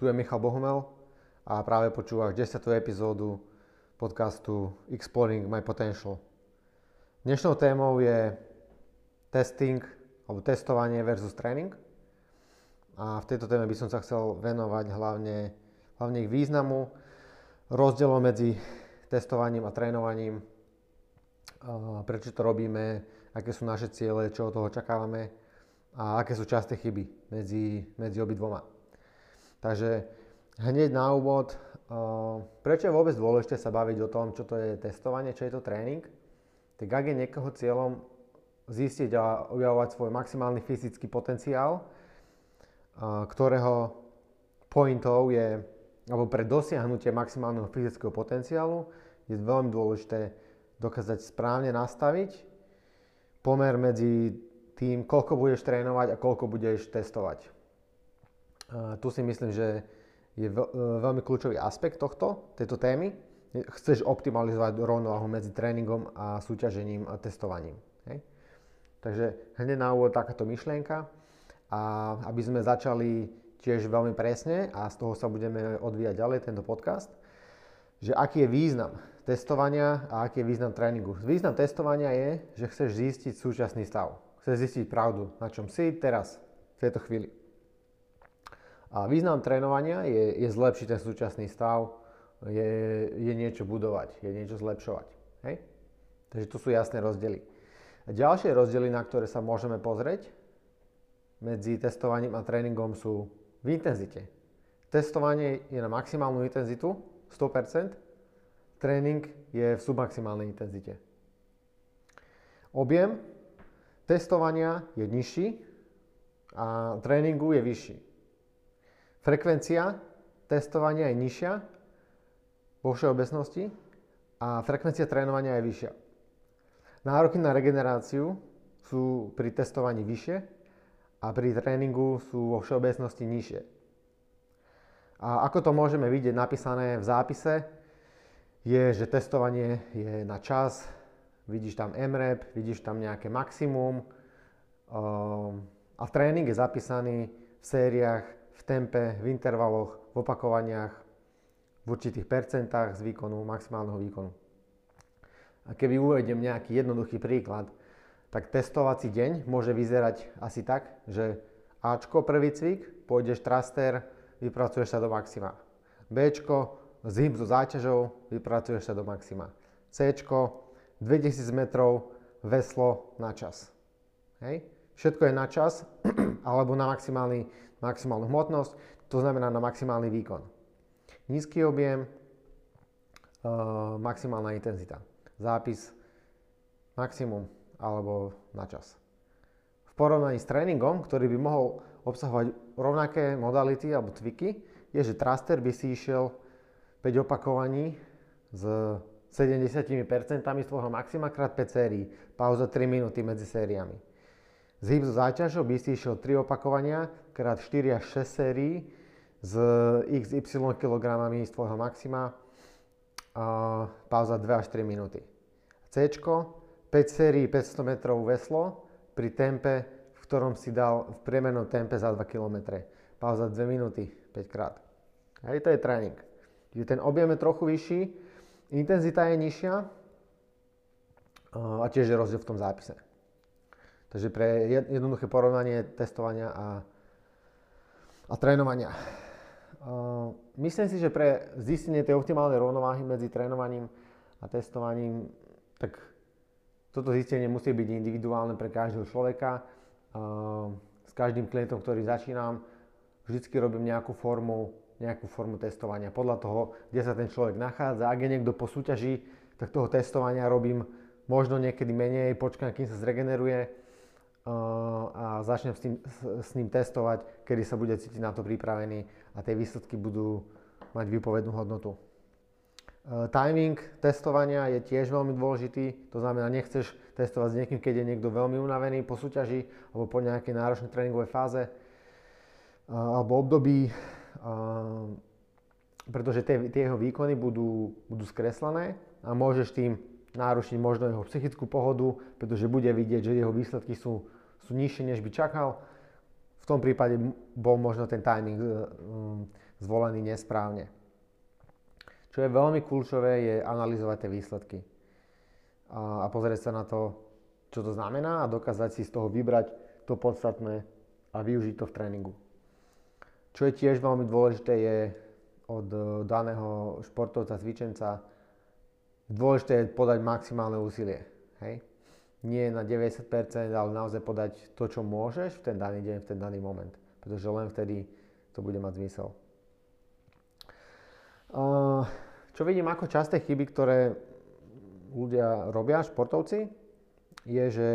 tu je Michal Bohumel a práve počúvaš 10. epizódu podcastu Exploring My Potential. Dnešnou témou je testing alebo testovanie versus tréning. A v tejto téme by som sa chcel venovať hlavne, hlavne ich významu, rozdielom medzi testovaním a trénovaním, prečo to robíme, aké sú naše ciele, čo od toho očakávame a aké sú časté chyby medzi, medzi obidvoma. Takže hneď na úvod, prečo je vôbec dôležité sa baviť o tom, čo to je testovanie, čo je to tréning, tak ak je niekoho cieľom zistiť a objavovať svoj maximálny fyzický potenciál, ktorého pointov je, alebo pre dosiahnutie maximálneho fyzického potenciálu je veľmi dôležité dokázať správne nastaviť pomer medzi tým, koľko budeš trénovať a koľko budeš testovať. Tu si myslím, že je e, veľmi kľúčový aspekt tohto, tejto témy. Chceš optimalizovať rovnováhu medzi tréningom a súťažením a testovaním. Hej? Takže hneď na úvod takáto myšlienka a aby sme začali tiež veľmi presne a z toho sa budeme odvíjať ďalej tento podcast, že aký je význam testovania a aký je význam tréningu. Význam testovania je, že chceš zistiť súčasný stav. Chceš zistiť pravdu, na čom si teraz, v tejto chvíli. A význam trénovania je, je zlepšiť ten súčasný stav, je, je niečo budovať, je niečo zlepšovať. Hej? Takže tu sú jasné rozdiely. A ďalšie rozdiely, na ktoré sa môžeme pozrieť medzi testovaním a tréningom sú v intenzite. Testovanie je na maximálnu intenzitu, 100%, tréning je v submaximálnej intenzite. Objem testovania je nižší a tréningu je vyšší. Frekvencia testovania je nižšia vo všeobecnosti a frekvencia trénovania je vyššia. Nároky na regeneráciu sú pri testovaní vyššie a pri tréningu sú vo všeobecnosti nižšie. A ako to môžeme vidieť napísané v zápise, je, že testovanie je na čas, vidíš tam MREP, vidíš tam nejaké maximum um, a tréning je zapísaný v sériách, v tempe, v intervaloch, v opakovaniach, v určitých percentách z výkonu, maximálneho výkonu. A keby uvedem nejaký jednoduchý príklad, tak testovací deň môže vyzerať asi tak, že Ačko prvý cvik, pôjdeš traster, vypracuješ sa do maxima. Bčko, zhyb so záťažou, vypracuješ sa do maxima. Cčko, 2000 metrov, veslo na čas. Hej? Všetko je na čas, alebo na maximálnu hmotnosť, to znamená na maximálny výkon. Nízky objem, uh, maximálna intenzita. Zápis maximum alebo na čas. V porovnaní s tréningom, ktorý by mohol obsahovať rovnaké modality alebo cviky, je, že thruster by si išiel 5 opakovaní s 70% z tvojho maxima krát 5 sérií. Pauza 3 minúty medzi sériami. Zhyb so záťažou by si išiel 3 opakovania krát 4 až 6 sérií s XY kg z tvojho maxima. A pauza 2 až 3 minúty. C, 5 sérií 500 metrov veslo pri tempe ktorom si dal v priemernom tempe za 2 km. Pauza 2 minúty 5 krát. Hej, to je tréning. Čiže ten objem je trochu vyšší, intenzita je nižšia a tiež je rozdiel v tom zápise. Takže pre jednoduché porovnanie testovania a, a trénovania. Myslím si, že pre zistenie tej optimálnej rovnováhy medzi trénovaním a testovaním, tak toto zistenie musí byť individuálne pre každého človeka s každým klientom, ktorý začínam, vždycky robím nejakú formu, nejakú formu testovania. Podľa toho, kde sa ten človek nachádza. Ak je niekto po súťaži, tak toho testovania robím možno niekedy menej, počkám, kým sa zregeneruje a začnem s, tým, s ním testovať, kedy sa bude cítiť na to pripravený a tie výsledky budú mať výpovednú hodnotu. Timing testovania je tiež veľmi dôležitý, to znamená, nechceš testovať s niekým, keď je niekto veľmi unavený po súťaži alebo po nejakej náročnej tréningovej fáze alebo období, pretože tie, tie jeho výkony budú, budú skreslené a môžeš tým nárušiť možno jeho psychickú pohodu, pretože bude vidieť, že jeho výsledky sú, sú nižšie, než by čakal. V tom prípade bol možno ten timing zvolený nesprávne. Čo je veľmi kľúčové, je analyzovať tie výsledky a, a pozrieť sa na to, čo to znamená a dokázať si z toho vybrať to podstatné a využiť to v tréningu. Čo je tiež veľmi dôležité, je od daného športovca, cvičenca, dôležité je podať maximálne úsilie. Hej? Nie na 90%, ale naozaj podať to, čo môžeš v ten daný deň, v ten daný moment. Pretože len vtedy to bude mať zmysel. Čo vidím ako časté chyby, ktoré ľudia robia, športovci, je, že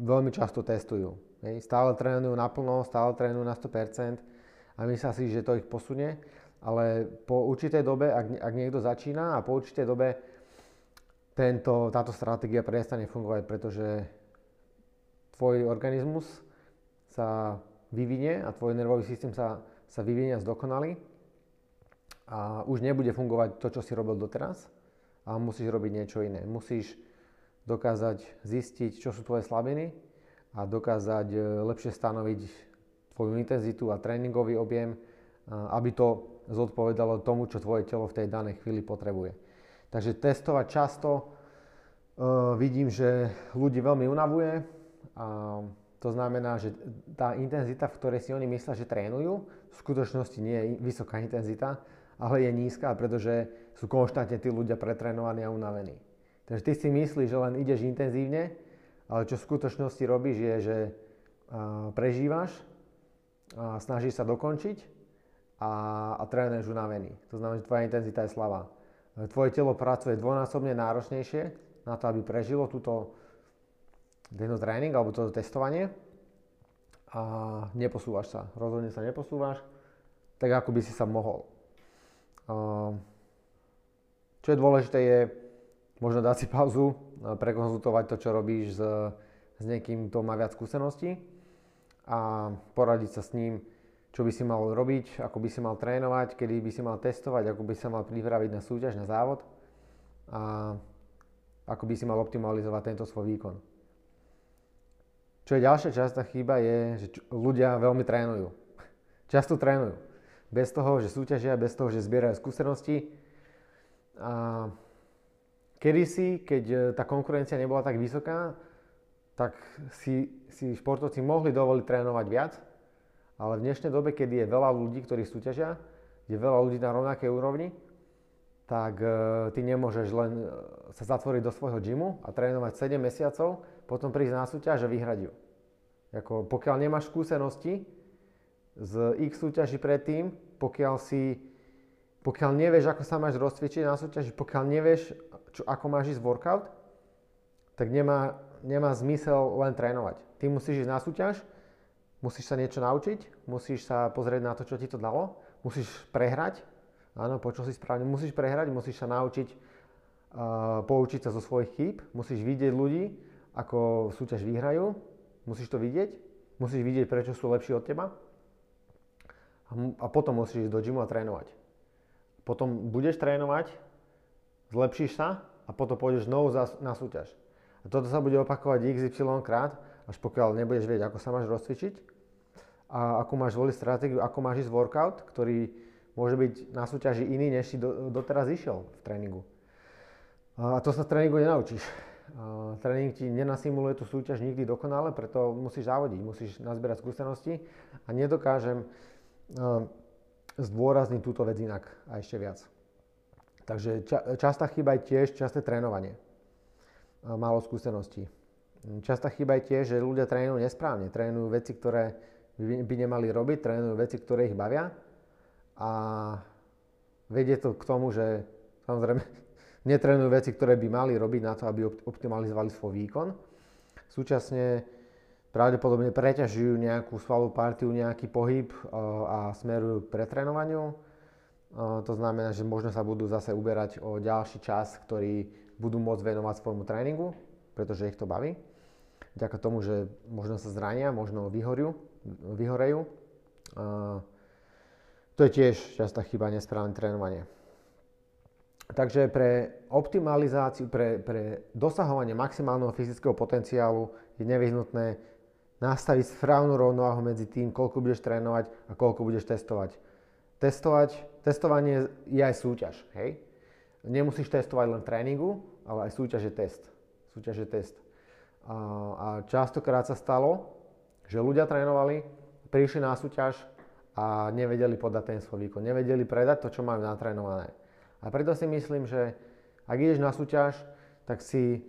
veľmi často testujú. Hej. Stále trénujú naplno, stále trénujú na 100% a myslia si, že to ich posunie, ale po určitej dobe, ak, ak niekto začína a po určitej dobe tento, táto stratégia prestane fungovať, pretože tvoj organizmus sa vyvinie a tvoj nervový systém sa, sa vyvinie a zdokonalí a už nebude fungovať to, čo si robil doteraz a musíš robiť niečo iné. Musíš dokázať zistiť, čo sú tvoje slabiny a dokázať e, lepšie stanoviť tvoju intenzitu a tréningový objem, aby to zodpovedalo tomu, čo tvoje telo v tej danej chvíli potrebuje. Takže testovať často e, vidím, že ľudí veľmi unavuje a to znamená, že tá intenzita, v ktorej si oni myslia, že trénujú, v skutočnosti nie je vysoká intenzita, ale je nízka, pretože sú konštantne tí ľudia pretrenovaní a unavení. Takže ty si myslíš, že len ideš intenzívne, ale čo v skutočnosti robíš je, že prežívaš, a snažíš sa dokončiť a, a trénuješ unavený. To znamená, že tvoja intenzita je slabá. Tvoje telo pracuje dvojnásobne náročnejšie na to, aby prežilo túto tento tréning alebo toto testovanie a neposúvaš sa. Rozhodne sa neposúvaš tak, ako by si sa mohol. Čo je dôležité je možno dať si pauzu, prekonzultovať to, čo robíš s, s niekým, kto má viac skúseností a poradiť sa s ním, čo by si mal robiť, ako by si mal trénovať, kedy by si mal testovať, ako by sa mal pripraviť na súťaž, na závod a ako by si mal optimalizovať tento svoj výkon. Čo je ďalšia častá chyba je, že ľudia veľmi trénujú. Často trénujú bez toho, že súťažia, bez toho, že zbierajú skúsenosti. A kedysi, keď e, tá konkurencia nebola tak vysoká, tak si, si športovci mohli dovoliť trénovať viac, ale v dnešnej dobe, kedy je veľa ľudí, ktorí súťažia, je veľa ľudí na rovnakej úrovni, tak uh, ty nemôžeš len e, sa zatvoriť do svojho gymu a trénovať 7 mesiacov, potom prísť na súťaž a vyhrať ju. Ako, pokiaľ nemáš skúsenosti, z X súťaží predtým, pokiaľ si, pokiaľ nevieš, ako sa máš rozcvičiť na súťaži, pokiaľ nevieš, čo, ako máš ísť workout, tak nemá, nemá zmysel len trénovať. Ty musíš ísť na súťaž, musíš sa niečo naučiť, musíš sa pozrieť na to, čo ti to dalo, musíš prehrať, áno, počul si správne, musíš prehrať, musíš sa naučiť uh, poučiť sa zo svojich chýb, musíš vidieť ľudí, ako súťaž vyhrajú, musíš to vidieť, musíš vidieť, prečo sú lepší od teba, a potom musíš ísť do gymu a trénovať. Potom budeš trénovať, zlepšíš sa a potom pôjdeš znovu na súťaž. A toto sa bude opakovať XY krát, až pokiaľ nebudeš vedieť, ako sa máš rozcvičiť a ako máš voliť stratégiu, ako máš ísť workout, ktorý môže byť na súťaži iný, než si do, doteraz išiel v tréningu. A to sa v tréningu nenaučíš. Tréning ti nenasimuluje tú súťaž nikdy dokonale, preto musíš závodiť, musíš nazbierať skúsenosti a nedokážem zdôrazniť túto vec inak a ešte viac. Takže ča, častá chyba je tiež časté trénovanie. Málo skúseností. Častá chyba je tiež, že ľudia trénujú nesprávne. Trénujú veci, ktoré by nemali robiť, trénujú veci, ktoré ich bavia a vedie to k tomu, že samozrejme netrénujú veci, ktoré by mali robiť na to, aby optimalizovali svoj výkon. Súčasne pravdepodobne preťažujú nejakú svalovú partiu, nejaký pohyb eh, a smerujú k pretrénovaniu. Eh, to znamená, že možno sa budú zase uberať o ďalší čas, ktorý budú môcť venovať svojmu tréningu, pretože ich to baví. Vďaka tomu, že možno sa zrania, možno vyhoriu, vyhorejú. To je tiež častá chyba nesprávne trénovanie. Takže pre optimalizáciu, pre, pre dosahovanie maximálneho fyzického potenciálu je nevyhnutné nastaviť správnu rovnováhu medzi tým, koľko budeš trénovať a koľko budeš testovať. testovať, testovanie je aj súťaž, hej? Nemusíš testovať len tréningu, ale aj súťaž je test. Súťaž je test. A, a častokrát sa stalo, že ľudia trénovali, prišli na súťaž a nevedeli podať ten svoj výkon, nevedeli predať to, čo majú natrénované. A preto si myslím, že ak ideš na súťaž, tak si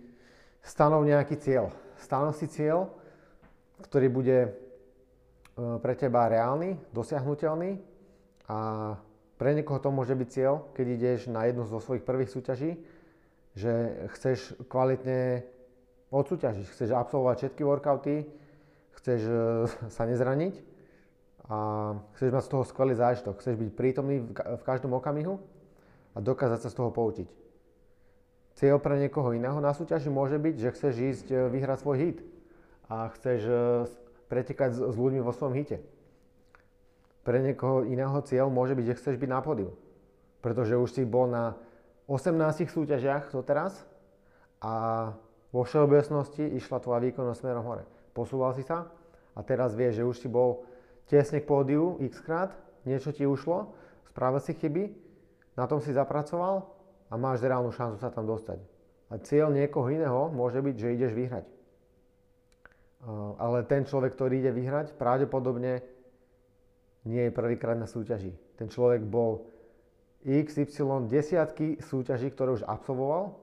stanov nejaký cieľ. Stanov si cieľ, ktorý bude e, pre teba reálny, dosiahnutelný a pre niekoho to môže byť cieľ, keď ideš na jednu zo svojich prvých súťaží, že chceš kvalitne odsúťažiť, chceš absolvovať všetky workouty, chceš e, sa nezraniť a chceš mať z toho skvelý zážitok, chceš byť prítomný v každom okamihu a dokázať sa z toho poučiť. Cieľ pre niekoho iného na súťaži môže byť, že chceš ísť e, vyhrať svoj hit a chceš e, pretekať s ľuďmi vo svojom hite. Pre niekoho iného cieľ môže byť, že chceš byť na pódiu. Pretože už si bol na 18 súťažiach doteraz a vo všeobecnosti išla tvoja výkonnosť smerom hore. Posúval si sa a teraz vieš, že už si bol tesne k pódiu x krát, niečo ti ušlo, spravil si chyby, na tom si zapracoval a máš reálnu šancu sa tam dostať. A cieľ niekoho iného môže byť, že ideš vyhrať. Ale ten človek, ktorý ide vyhrať, pravdepodobne nie je prvýkrát na súťaži. Ten človek bol XY desiatky súťaží, ktoré už absolvoval,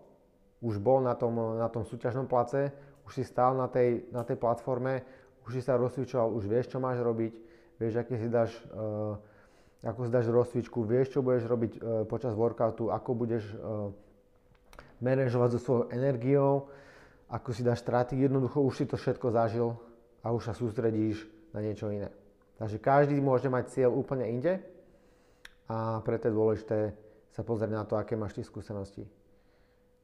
už bol na tom, na tom súťažnom place, už si stál na tej, na tej platforme, už si sa rozcvičoval, už vieš, čo máš robiť, vieš, aké si dáš, uh, ako si dáš rozcvičku, vieš, čo budeš robiť uh, počas workoutu, ako budeš uh, manažovať so svojou energiou, ako si dáš stratégiu, jednoducho už si to všetko zažil a už sa sústredíš na niečo iné. Takže každý môže mať cieľ úplne inde a preto je dôležité sa pozrieť na to, aké máš ty skúsenosti.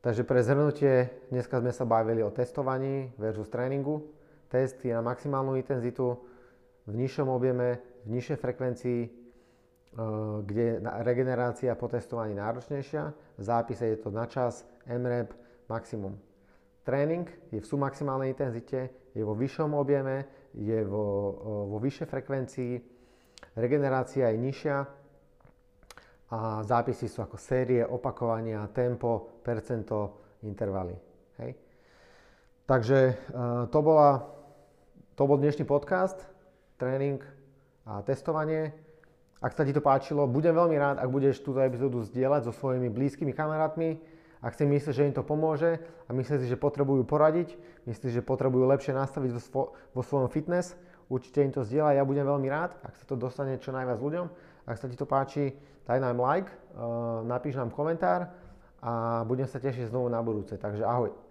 Takže pre zhrnutie, dneska sme sa bavili o testovaní versus tréningu. Test je na maximálnu intenzitu, v nižšom objeme, v nižšej frekvencii, e, kde je regenerácia po testovaní náročnejšia. V zápise je to na čas, MREP, maximum. Tréning je v submaximálnej intenzite, je vo vyššom objeme, je vo, vo vyššej frekvencii, regenerácia je nižšia a zápisy sú ako série, opakovania, tempo, percento, intervaly. Hej. Takže e, to, bola, to bol dnešný podcast, tréning a testovanie. Ak sa ti to páčilo, budem veľmi rád, ak budeš túto epizódu zdieľať so svojimi blízkymi kamarátmi, ak si myslíš, že im to pomôže a myslíš si, že potrebujú poradiť, myslíš, že potrebujú lepšie nastaviť vo, svo, vo svojom fitness, určite im to zdieľa, ja budem veľmi rád, ak sa to dostane čo najviac ľuďom. Ak sa ti to páči, daj nám like, uh, napíš nám komentár a budem sa tešiť znovu na budúce. Takže ahoj.